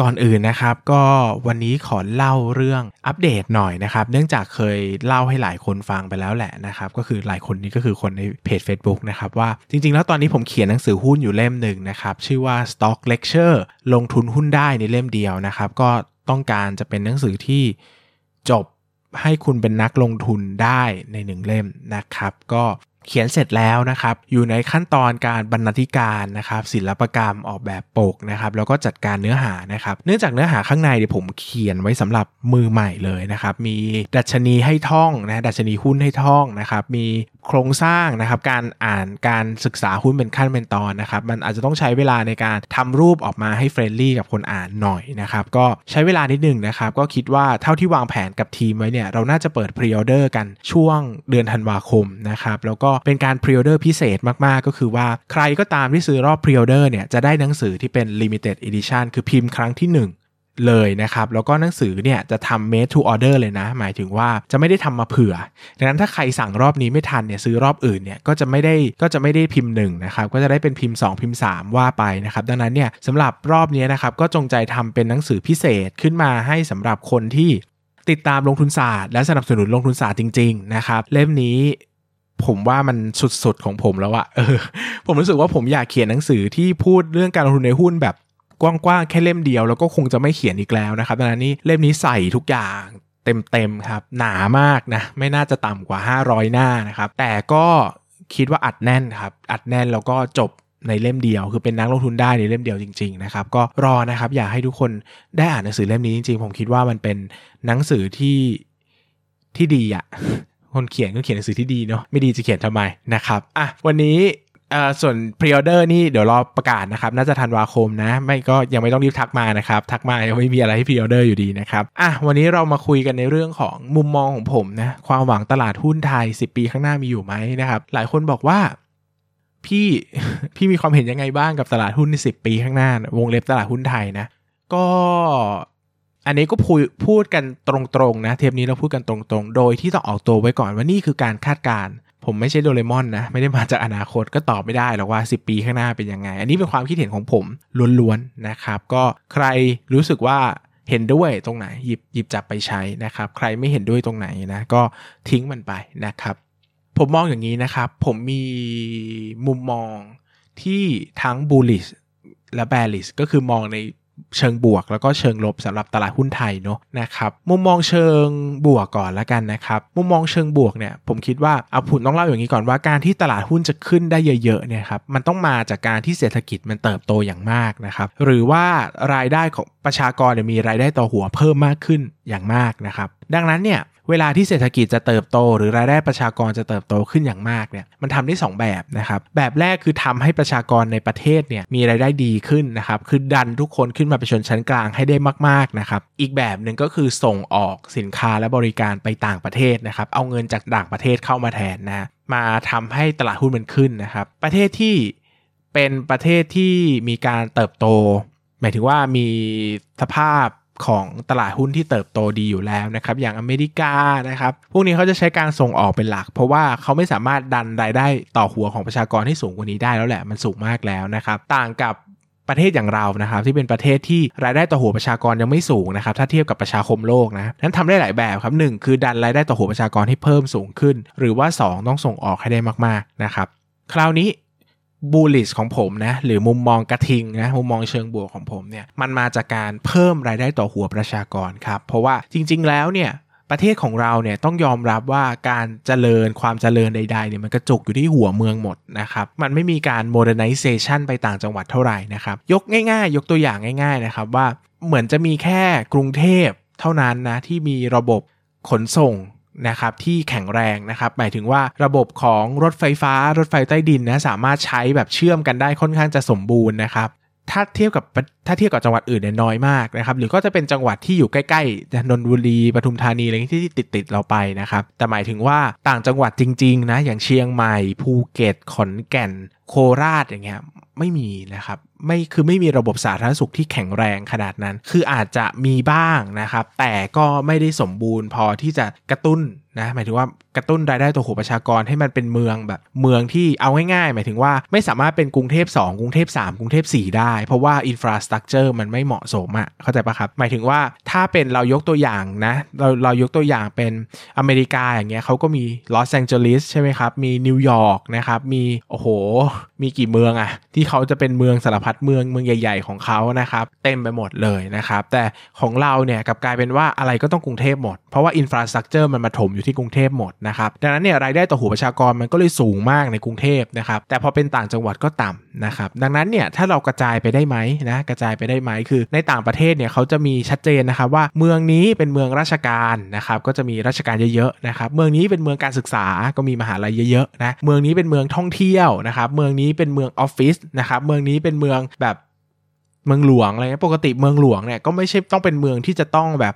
ก่อนอื่นนะครับก็วันนี้ขอเล่าเรื่องอัปเดตหน่อยนะครับ เนื่องจากเคยเล่าให้หลายคนฟังไปแล้วแหละนะครับ ก็คือหลายคนนี้ก็คือคนในเพจ Facebook นะครับว่าจริงๆ แล้วตอนนี้ผมเขียนหนังสือหุ้นอยู่เล่มหนึ่งนะครับ ชื่อว่า Stock Lecture ลงทุนหุ้นได้ในเล่มเดียวนะครับ ก็ต้องการจะเป็นหนังสือที่จบให้คุณเป็นนักลงทุนได้ในหนึ่งเล่มนะครับ ก็ เขียนเสร็จแล้วนะครับ อยู่ในขั้นตอนการบรรณาธิการนะครับศิลปกรรมออกแบบปกนะครับแล้วก็จัดการเนื้อหานะครับ เนื่องจากเนื้อหาข้างในเดี๋ยวผมเขียนไว้สำหรับมือใหม่เลยนะครับ มีดัชนีให้ท่องนะดัชนีหุ้นให้ท่องนะครับ มีโครงสร้างนะครับการอ่านการศึกษาหุ้นเป็นขั้นเป็นตอนนะครับมันอาจจะต้องใช้เวลาในการทำรูปออกมาให้ friendly กับคนอ่านหน่อยนะครับก็ใช้เวลานิดหนึ่งนะครับก็คิดว่าเท่าที่วางแผนกับทีมไว้เนี่ยเราน่าจะเปิด pre-order กันช่วงเดือนธันวาคมนะครับแล้วก็เป็นการ pre-order พิเศษมากๆ ก็คือว่าใครก็ตามที่ซื้อรอบ pre-order เนี่ยจะได้หนังสือที่เป็น limited edition คือพิมพ์ครั้งที่ 1 เลยนะครับ แล้วก็หนังสือเนี่ยจะทำ made to order เลยนะ หมายถึงว่าจะไม่ได้ทำมาเผื่อ ดังนั้นถ้าใครสั่งรอบนี้ไม่ทันเนี่ยซื้อรอบอื่นเนี่ยก็จะไม่ได้ก็จะไม่ได้พิมพ์1นะครับก็จะได้เป็นพิมพ์ 2 พิมพ์ 3 ว่าไปนะครับ ดังนั้นเนี่ยสำหรับรอบนี้นะครับก็จงใจทำเป็นหนังสือพิเศษขึ้นมาให้สำหรับคนที่ติดตามลงทุนศาสตร์และสนับสนุนลงทุนศาสตร์จริงๆนะครับเล่มนี้ผมว่ามันสุดๆของผมแล้วอะเออผมรู้สึกว่าผมอยากเขียนหนังสือที่พูดเรื่องการลงทุนในหุ้นแบบ กว้างๆแค่เล่มเดียว แล้วก็คงจะไม่เขียนอีกแล้วนะครับดังนั้นนี่เล่มนี้ใส่ทุกอย่างเต็มๆครับหนามากนะไม่น่าจะต่ำกว่า 500 หน้านะครับแต่ก็คิดว่าอัดแน่นครับอัดแน่นแล้วก็จบในเล่มเดียว คือเป็นนักลงทุนได้ในเล่มเดียวจริงๆนะครับก็รอนะครับอยากให้ทุกคนได้อ่านหนังสือเล่มนี้จริงๆ ผมคิดว่ามันเป็นหนังสือที่ที่ดีอะคนเขียนก็เขียนหนังสือที่ดีเนาะไม่ดีจะเขียนทำไมนะครับอะวันนี้ อ่อส่วน pre-order นี่เดี๋ยวรอประกาศนะครับน่าจะธันวาคมนะ ไม่ก็ยังไม่ต้องรีบทักมานะครับทักมายังไม่มีอะไรให้ pre-order อยู่ดีนะครับอะวันนี้เรามาคุยกันในเรื่องของมุมมองของผมนะความหวังตลาดหุ้นไทย 10 ปีข้างหน้ามีอยู่ไหมนะครับหลายคนบอกว่าพี่พี่มีความเห็นยังไงบ้างกับตลาดหุ้นใน 10 ปีข้างหน้า วงเล็บตลาดหุ้นไทยนะ ก็อันนี้ก็พูดพูดกันตรงๆนะเทปนี้เราพูดกันตรงๆ โดยที่ต้องออกตัวไว้ก่อนว่านี่คือการคาดการณ์ ผมไม่ใช่โดเรมอนนะ ไม่ได้มาจากอนาคตก็ตอบไม่ได้หรอกว่า 10 ปีข้างหน้าเป็นยังไง อันนี้เป็นความคิดเห็นของผมล้วนๆนะครับ ก็ใครรู้สึกว่าเห็นด้วยตรงไหนหยิบหยิบจับไปใช้นะครับ ใครไม่เห็นด้วยตรงไหนนะก็ทิ้งมันไปนะครับ ผมมองอย่างนี้นะครับ ผมมีมุมมองที่ทั้ง bullish และ bearish ก็คือมองใน เชิงบวกแล้วก็เชิงลบสำหรับตลาดหุ้นไทยเนาะนะครับมุมมองเชิงบวกก่อนละกันนะครับมุมมองเชิงบวกเนี่ยผมคิดว่าเอาผุนต้องเล่าอย่างนี้ก่อนว่าการที่ตลาดหุ้นจะขึ้นได้เยอะๆเนี่ยครับมันต้องมาจากการที่เศรษฐกิจมันเติบโตอย่างมากนะครับหรือว่ารายได้ของประชากรเนี่ยมีรายได้ต่อหัวเพิ่มมากขึ้นอย่างมากนะครับดังนั้นเนี่ย เวลาที่เศรษฐกิจจะเติบโต หรือรายได้ประชากรจะเติบโตขึ้นอย่างมากเนี่ยมันทำได้ 2 แบบนะครับแบบแรกคือทำให้ประชากรในประเทศเนี่ยมีรายได้ดีขึ้นนะครับคือดันทุกคนขึ้นมาเป็นชนชั้นกลางให้ได้มากๆนะครับอีกแบบหนึ่งก็คือส่งออกสินค้าและบริการไปต่างประเทศนะครับเอาเงินจากต่างประเทศเข้ามาแทนนะมาทำให้ตลาดหุ้นมันขึ้นนะครับประเทศที่เป็นประเทศที่มีการเติบโต หมายถึงว่ามีสภาพ ของตลาดหุ้นที่เติบโตดีอยู่แล้วนะครับอย่างอเมริกานะครับพวกนี้เขาจะใช้การส่งออกเป็นหลัก เพราะว่าเขาไม่สามารถดันรายได้ต่อหัวของประชากรให้สูงกว่านี้ได้แล้วแหละมันสูงมากแล้วนะครับต่างกับประเทศอย่างเรานะครับที่เป็นประเทศที่รายได้ต่อหัวประชากรยังไม่สูงนะครับถ้าเทียบกับประชาคมโลกนะนั้นทำได้หลายแบบครับ1 คือดันรายได้ต่อหัวประชากรให้เพิ่มสูงขึ้น หรือว่า 2 ต้องส่งออกให้ได้มากๆนะครับคราวนี้ bullish ของผมนะหรือมุมมองกระทิงนะมุมมองเชิงบวกของผมเนี่ยมันมาจากการเพิ่มรายได้ต่อหัวประชากรครับเพราะว่าจริง ๆ แล้วเนี่ยประเทศของเราเนี่ยต้องยอมรับว่าการเจริญความเจริญใดๆเนี่ยมันกระจุกอยู่ที่หัวเมืองหมดนะครับมันไม่มีการ modernization ไปต่างจังหวัดเท่าไหร่นะครับยกง่ายๆ ยกตัวอย่างง่าย ๆนะครับว่าเหมือนจะมีแค่กรุงเทพเท่านั้นนะที่มีระบบขนส่ง นะครับที่แข็งแรงนะครับหมายถึงว่าระบบของรถไฟฟ้ารถไฟใต้ดินนะสามารถใช้แบบเชื่อมกันได้ค่อนข้างจะสมบูรณ์นะครับถ้าเทียบกับถ้าเทียบกับจังหวัดอื่นเนี่ยน้อยมากนะครับหรือก็จะเป็นจังหวัดที่อยู่ใกล้ๆนนทบุรีปทุมธานีอะไรที่ติดติดเราไปนะครับแต่หมายถึงว่าต่างจังหวัดจริงๆนะอย่างเชียงใหม่ภูเก็ตขอนแก่น โคราชอย่างเงี้ยไม่มีนะครับ ไม่คือไม่มีระบบสาธารณสุขที่แข็งแรงขนาดนั้น คืออาจจะมีบ้างนะครับ แต่ก็ไม่ได้สมบูรณ์พอที่จะกระตุ้นนะหมายถึงว่ากระตุ้นรายได้ต่อหัวประชากรให้มันเป็นเมืองแบบเมืองที่เอาง่ายๆ หมายถึงว่าไม่สามารถเป็นกรุงเทพ 2 กรุงเทพ 3 กรุงเทพ 4 ได้ เพราะว่า infrastructure มันไม่เหมาะสมอะเข้าใจปะครับ หมายถึงว่าถ้าเป็นเรายกตัวอย่างนะเราเรายกตัวอย่างเป็นอเมริกาอย่างเงี้ยเขาก็มีลอสแองเจลิสใช่ไหมครับ มีนิวยอร์กนะครับมีโอ้โห มีกี่เมืองอะที่เขาจะเป็นเมืองสารพัดเมืองเมืองใหญ่ ๆ ของเขานะครับเต็มไปหมดเลยนะครับแต่ของเราเนี่ยกลับกลายเป็นว่าอะไรก็ต้องกรุงเทพหมดเพราะว่า infrastructure มันมาถมอยู่ที่กรุงเทพหมดนะครับดังนั้นเนี่ยรายได้ต่อหัวประชากรมันก็เลยสูงมากในกรุงเทพนะครับแต่พอเป็นต่างจังหวัดก็ต่ำนะครับดังนั้นเนี่ยถ้าเรากระจายไปได้ไหมนะกระจายไปได้ไหมคือในต่างประเทศเนี่ยเขาจะมีชัดเจนนะครับว่าเมืองนี้เป็นเมืองราชการนะครับก็จะมีราชการเยอะๆนะครับเมืองนี้เป็นเมืองการศึกษาก็มีมหาลัยเยอะๆนะเมืองนี้เป็นเมืองท่องเที่ยวนะครับเมืองนี้เป็นเมืองออฟฟิศนะครับเมืองนี้เป็นเมืองแบบเมืองหลวงอะไรเงี้ยปกติเมืองหลวงเนี่ยก็ไม่ใช่ต้องเป็นเมืองที่จะต้องแบบ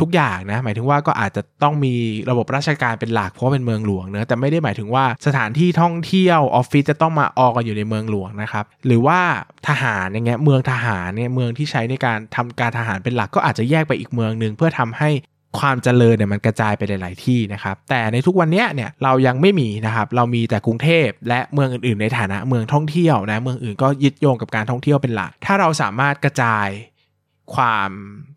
ทุกอย่างนะหมายถึงว่าก็อาจจะต้องมีระบบราชการเป็นหลักเพราะเป็นเมืองหลวงเนะแต่ไม่ได้หมายถึงว่าสถานที่ท่องเที่ยวออฟฟิศจะต้องมาออกันอยู่ในเมืองหลวงนะครับหรือว่าทหารอย่างเงี้ยเมืองทหารเนี่ยเมืองที่ใช้ในการทำการทหารเป็นหลักก็อาจจะแยกไปอีกเมืองหนึ่งเพื่อทำให้ความเจริญเนี่ยมันกระจายไปหลาย ๆ ที่นะครับ แต่ในทุกวันนี้เนี่ยเรายังไม่มีนะครับ เรามีแต่กรุงเทพและเมืองอื่น ๆ ในฐานะเมืองท่องเที่ยวนะ เมืองอื่นก็ยึดโยงกับการท่องเที่ยวเป็นหลัก ถ้าเราสามารถกระจาย ความ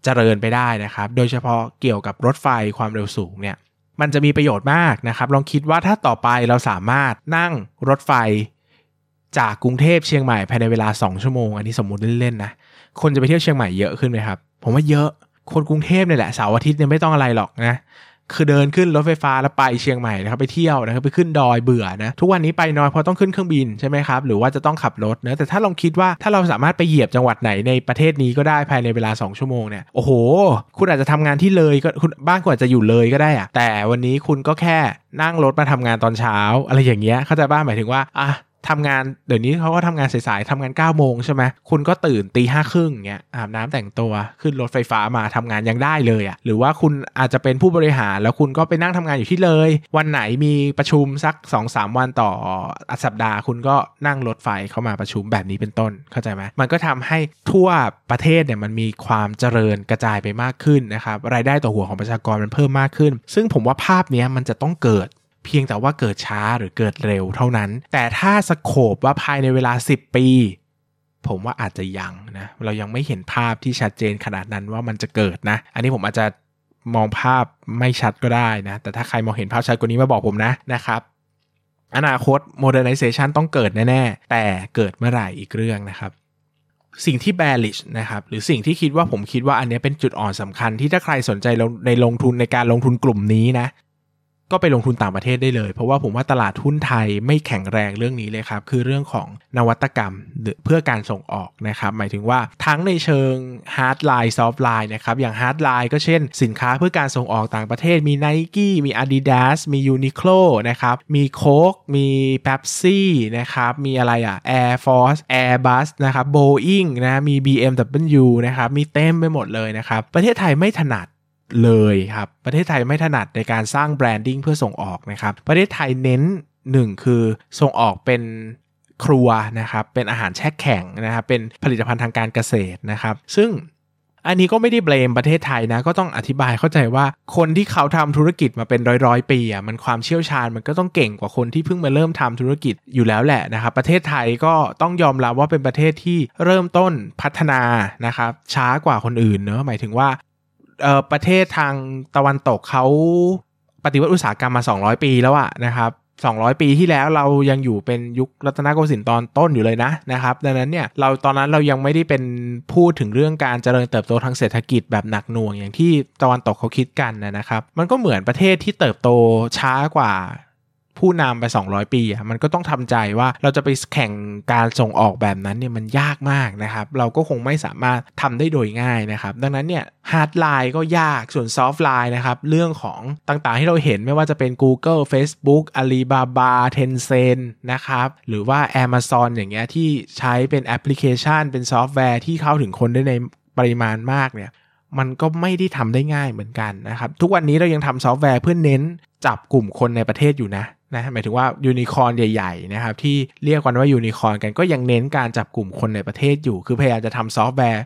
เจริญไปได้นะครับ โดยเฉพาะเกี่ยวกับรถไฟความเร็วสูงเนี่ยมันจะมีประโยชน์มากนะครับ ลองคิดว่าถ้าต่อไปเราสามารถนั่งรถไฟจากกรุงเทพเชียงใหม่ภายในเวลา 2 ชั่วโมง อันนี้สมมติเล่นๆนะ คนจะไปเที่ยวเชียงใหม่เยอะขึ้นไหมครับ ผมว่าเยอะ คนกรุงเทพเนี่ยแหละเสาร์อาทิตย์เนี่ยไม่ต้องอะไรหรอกนะ คือเดินขึ้นรถไฟฟ้าแล้วไปเชียงใหม่นะครับไปเที่ยวนะครับไปขึ้นดอยเบื่อนะทุกวันนี้ไปน้อยเพราะต้องขึ้นเครื่องบินใช่ไหมครับหรือว่าจะต้องขับรถนะแต่ถ้าลองคิดว่าถ้าเราสามารถไปเหยียบจังหวัดไหนในประเทศนี้ก็ได้ภายในเวลา 2 ชั่วโมงเนี่ยโอ้โห คุณอาจจะทำงานที่เลยก็คุณบ้านคุณอาจจะอยู่เลยก็ได้อะแต่วันนี้คุณก็แค่นั่งรถมาทำงานตอนเช้า อะไรอย่างเงี้ยเข้าใจบ้านหมายถึงว่าอะ ทำงานเดี๋ยวนี้เขาก็ทำงานสายๆทำงาน9ก้าโมงใช่ไหมคุณก็ตื่นตีห้าครึ่งเงี้ยอาบน้ำแต่งตัวขึ้นรถไฟฟ้ามาทำงานยังได้เลยอะ่ะหรือว่าคุณอาจจะเป็นผู้บริหารแล้วคุณก็ไปนั่งทำงานอยู่ที่เลย วันไหนมีประชุมสัก2อสวันต่อสัปดาห์ คุณก็นั่งรถไฟเข้ามาประชุมแบบนี้เป็นต้นเข้าใจไหมมันก็ทำให้ทั่วประเทศเนี่ยมันมีความเจริญกระจายไปมากขึ้นนะครับรายได้ต่อหัวของประชากรมันเพิ่มมากขึ้น ซึ่งผมว่าภาพนี้มันจะต้องเกิด เพียงแต่ว่าเกิดช้าหรือเกิดเร็วเท่านั้น แต่ถ้าสโคบว่าภายในเวลา 10 ปี ผมว่าอาจจะยังนะเรายังไม่เห็นภาพที่ชัดเจนขนาดนั้นว่ามันจะเกิดนะ อันนี้ผมอาจจะมองภาพไม่ชัดก็ได้นะ แต่ถ้าใครมองเห็นภาพชัดกว่านี้มาบอกผมนะนะครับอนาคต modernization ต้องเกิดแน่ ๆ แต่เกิดเมื่อไหร่อีกเรื่องนะครับ สิ่งที่ bearish นะครับ หรือสิ่งที่คิดว่าผมคิดว่าอันนี้เป็นจุดอ่อนสำคัญที่ถ้าใครสนใจในลงทุนในการลงทุนกลุ่มนี้นะ ก็ไปลงทุนต่างประเทศได้เลย เพราะว่าผมว่าตลาดหุ้นไทยไม่แข็งแรงเรื่องนี้เลยครับ คือเรื่องของนวัตกรรมเพื่อการส่งออกนะครับ หมายถึงว่าทั้งในเชิง hardline softline นะครับ อย่าง hardline ก็เช่น สินค้าเพื่อการส่งออกต่างประเทศ มี Nike มี Adidas มี Uniqlo นะครับ มี Coke มี Pepsi นะครับ มีอะไรอะ Air Force Airbus นะครับ Boeing นะ มี BMW นะครับ มีเต็มไปหมดเลยนะครับ ประเทศไทยไม่ถนัด เลยครับ ประเทศไทยไม่ถนัดในการสร้างแบรนดิ้งเพื่อส่งออกนะครับ ประเทศไทยเน้นหนึ่งคือส่งออกเป็นครัวนะครับ เป็นอาหารแช่แข็งนะครับ เป็นผลิตภัณฑ์ทางการเกษตรนะครับ ซึ่งอันนี้ก็ไม่ได้เบลมประเทศไทยนะ ก็ต้องอธิบายเข้าใจว่าคนที่เขาทำธุรกิจมาเป็นร้อยร้อยปีอะมันความเชี่ยวชาญมันก็ต้องเก่งกว่าคนที่เพิ่งมาเริ่มทำธุรกิจอยู่แล้วแหละนะครับ ประเทศไทยก็ต้องยอมรับว่าเป็นประเทศที่เริ่มต้นพัฒนานะครับช้ากว่าคนอื่นเนอะหมายถึงว่า ประเทศทางตะวันตกเขาปฏิวัติอุตสาหกรรมมา 200 ปีแล้วอะนะครับ 200 ปีที่แล้วเรายังอยู่เป็นยุครัตนโกสินทร์ตอนต้นอยู่เลยนะนะครับ ดังนั้นเนี่ยเราตอนนั้นเรายังไม่ได้เป็นพูดถึงเรื่องการเจริญเติบโตทางเศรษฐกิจแบบหนักหน่วงอย่างที่ตะวันตกเขาคิดกันนะครับ มันก็เหมือนประเทศที่เติบโตช้ากว่า ผู้นำไป 200 ปีอะมันก็ต้องทำใจว่าเราจะไปแข่งการส่งออกแบบนั้นเนี่ยมันยากมากนะครับเราก็คงไม่สามารถทำได้โดยง่ายนะครับดังนั้นเนี่ย hardline ก็ยากส่วน softline นะครับเรื่องของต่างๆที่เราเห็นไม่ว่าจะเป็น Google Facebook Alibaba Tencent นะครับหรือว่า Amazon อย่างเงี้ยที่ใช้เป็นแอปพลิเคชัน เป็นซอฟต์แวร์ที่เข้าถึงคนได้ในปริมาณมากเนี่ย มันก็ไม่ได้ทำได้ง่ายเหมือนกันนะครับ ทุกวันนี้เรายังทำซอฟต์แวร์เพื่อเน้นจับกลุ่มคนในประเทศอยู่นะนะหมายถึงว่ายูนิคอร์นใหญ่ๆนะครับที่เรียกกันว่ายูนิคอร์นกันก็ยังเน้นการจับกลุ่มคนในประเทศอยู่ คือพยายามจะทำซอฟต์แวร์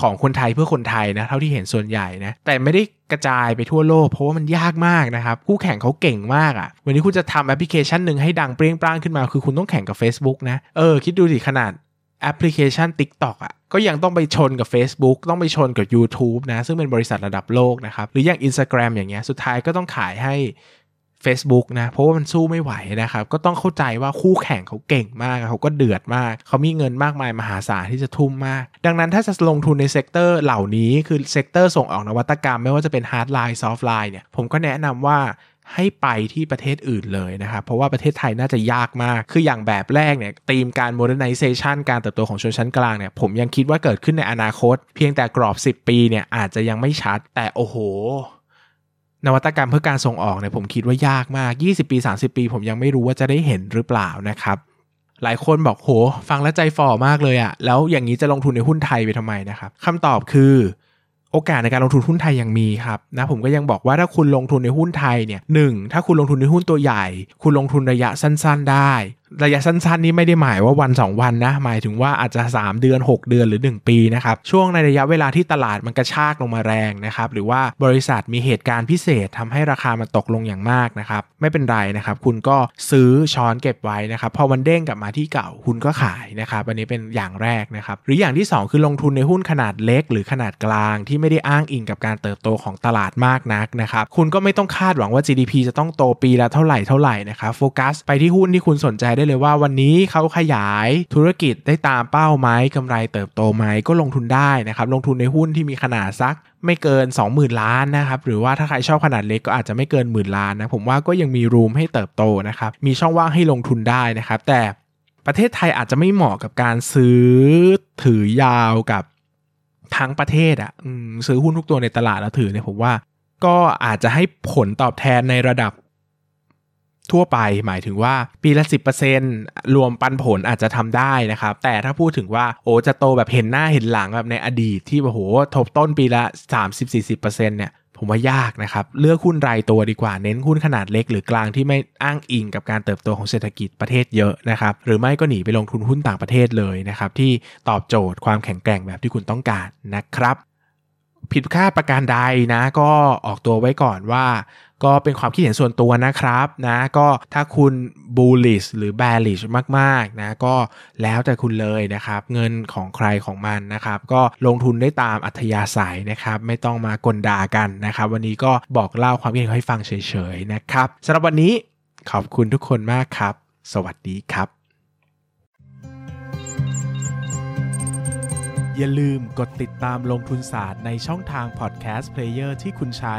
ของคนไทยเพื่อคนไทยนะเท่าที่เห็นส่วนใหญ่นะแต่ไม่ได้กระจายไปทั่วโลก เพราะว่ามันยากมากนะครับคู่แข่งเขาเก่งมากอะ่ะ วันนี้คุณจะทำแอปพลิเคชันหนึ่งให้ดังเปรี้ยงปร้างขึ้นมา คือคุณต้องแข่งกับ Facebook นะเออคิดดูสิขนาด แอปพลิเคชัน TikTok อะก็ยังต้องไปชนกับ Facebook ต้องไปชนกับ YouTube นะ ซึ่งเป็นบริษัทระดับโลกนะครับ หรืออย่าง Instagram อย่างเงี้ยสุดท้ายก็ต้องขายให้ Facebook นะ เพราะว่ามันสู้ไม่ไหวนะครับ ก็ต้องเข้าใจว่าคู่แข่งเขาเก่งมาก เขาก็เดือดมาก เขามีเงินมากมายมหาศาลที่จะทุ่มมาก ดังนั้นถ้าจะลงทุนใน sector เหล่านี้คือ sector ส่งออกนวัตกรรม ไม่ว่าจะเป็น hardline softline เนี่ยผมก็แนะนำว่า ให้ไปที่ประเทศอื่นเลยนะครับเพราะว่าประเทศไทยน่าจะยากมาก คืออย่างแบบแรกเนี่ยธีมการ modernization การเติบโตของชนชั้นกลางเนี่ยผมยังคิดว่าเกิดขึ้นในอนาคต เพียงแต่กรอบ 10 ปีเนี่ยอาจจะยังไม่ชัด แต่โอ้โห นวัตกรรมเพื่อการส่งออกเนี่ยผมคิดว่ายากมาก 20 ปี 30 ปี ผมยังไม่รู้ว่าจะได้เห็นหรือเปล่านะครับหลายคนบอกโห ฟังแล้วใจฝ่อมากเลยอะแล้วอย่างนี้จะลงทุนในหุ้นไทยไปทำไมนะครับคำตอบคือ โอกาสในการลงทุนหุ้นไทยยังมีครับนะผมก็ยังบอกว่าถ้าคุณลงทุนในหุ้นไทยเนี่ยหถ้าคุณลงทุนในหุ้นตัวใหญ่ คุณลงทุนระยะสั้น ๆ ได้ ระยะสั้นๆ นี้ไม่ได้หมายว่าวัน 2 วันนะ หมายถึงว่าอาจจะ 3 เดือน 6 เดือนหรือ 1 ปีนะครับ ช่วงในระยะเวลาที่ตลาดมันกระชากลงมาแรงนะครับ หรือว่าบริษัทมีเหตุการณ์พิเศษทำให้ราคามันตกลงอย่างมากนะครับ ไม่เป็นไรนะครับ คุณก็ซื้อช้อนเก็บไว้นะครับ พอวันเด้งกลับมาที่เก่าคุณก็ขายนะครับ อันนี้เป็นอย่างแรกนะครับ หรืออย่างที่ 2 คือลงทุนในหุ้นขนาดเล็ก หรือขนาดกลางที่ไม่ได้อ้างอิงกับการเติบโตของตลาดมากนักนะครับ คุณก็ไม่ต้องคาดหวังว่า GDP จะต้องโตปีละเท่าไหร่เท่าไหร่นะครับ โฟกัสไปที่หุ้นที่คุณสนใจได้เลยว่าวันนี้เขาขยายธุรกิจได้ตามเป้าไหมกำไรเติบโตไหมก็ลงทุนได้นะครับลงทุนในหุ้นที่มีขนาดสักไม่เกิน 20,000 ล้านนะครับหรือว่าถ้าใครชอบขนาดเล็กก็อาจจะไม่เกินหมื่นล้านนะผมว่าก็ยังมีรูมให้เติบโตนะครับมีช่องว่างให้ลงทุนได้นะครับแต่ประเทศไทยอาจจะไม่เหมาะกับการซื้อถือยาวกับทั้งประเทศอะ่ะซื้อหุ้นทุกตัวในตลาดแล้วถือเนี่ยผมว่า ก็อาจจะให้ผลตอบแทนในระดับ ทั่วไปหมายถึงว่าปีละ 10%รวมปันผลอาจจะทำได้นะครับ แต่ถ้าพูดถึงว่าโอ้จะโตแบบเห็นหน้าเห็นหลังแบบในอดีตที่โอ้โหทบต้นปีละ 30-40%เนี่ยผมว่ายากนะครับ เลือกหุ้นรายตัวดีกว่าเน้นหุ้นขนาดเล็กหรือกลางที่ไม่อ้างอิงกับการเติบโตของเศรษฐกิจประเทศเยอะนะครับ หรือไม่ก็หนีไปลงทุนหุ้นต่างประเทศเลยนะครับ ที่ตอบโจทย์ความแข็งแกร่งแบบที่คุณต้องการนะครับ ผิดค่าประการใดนะก็ออกตัวไว้ก่อนว่า ก็เป็นความคิดเห็นส่วนตัวนะครับนะก็ถ้าคุณ bullish หรือ bearish มากๆนะก็แล้วแต่คุณเลยนะครับ เงินของใครของมันนะครับ ก็ลงทุนได้ตามอัธยาศัยนะครับ ไม่ต้องมากลด่ากันนะครับ วันนี้ก็บอกเล่าความคิดเห็นให้ฟังเฉยๆนะครับสำหรับวันนี้ขอบคุณทุกคนมากครับ สวัสดีครับ อย่าลืมกดติดตามลงทุนศาสตร์ในช่องทางพอดแคสต์เพลเยอร์ที่คุณใช้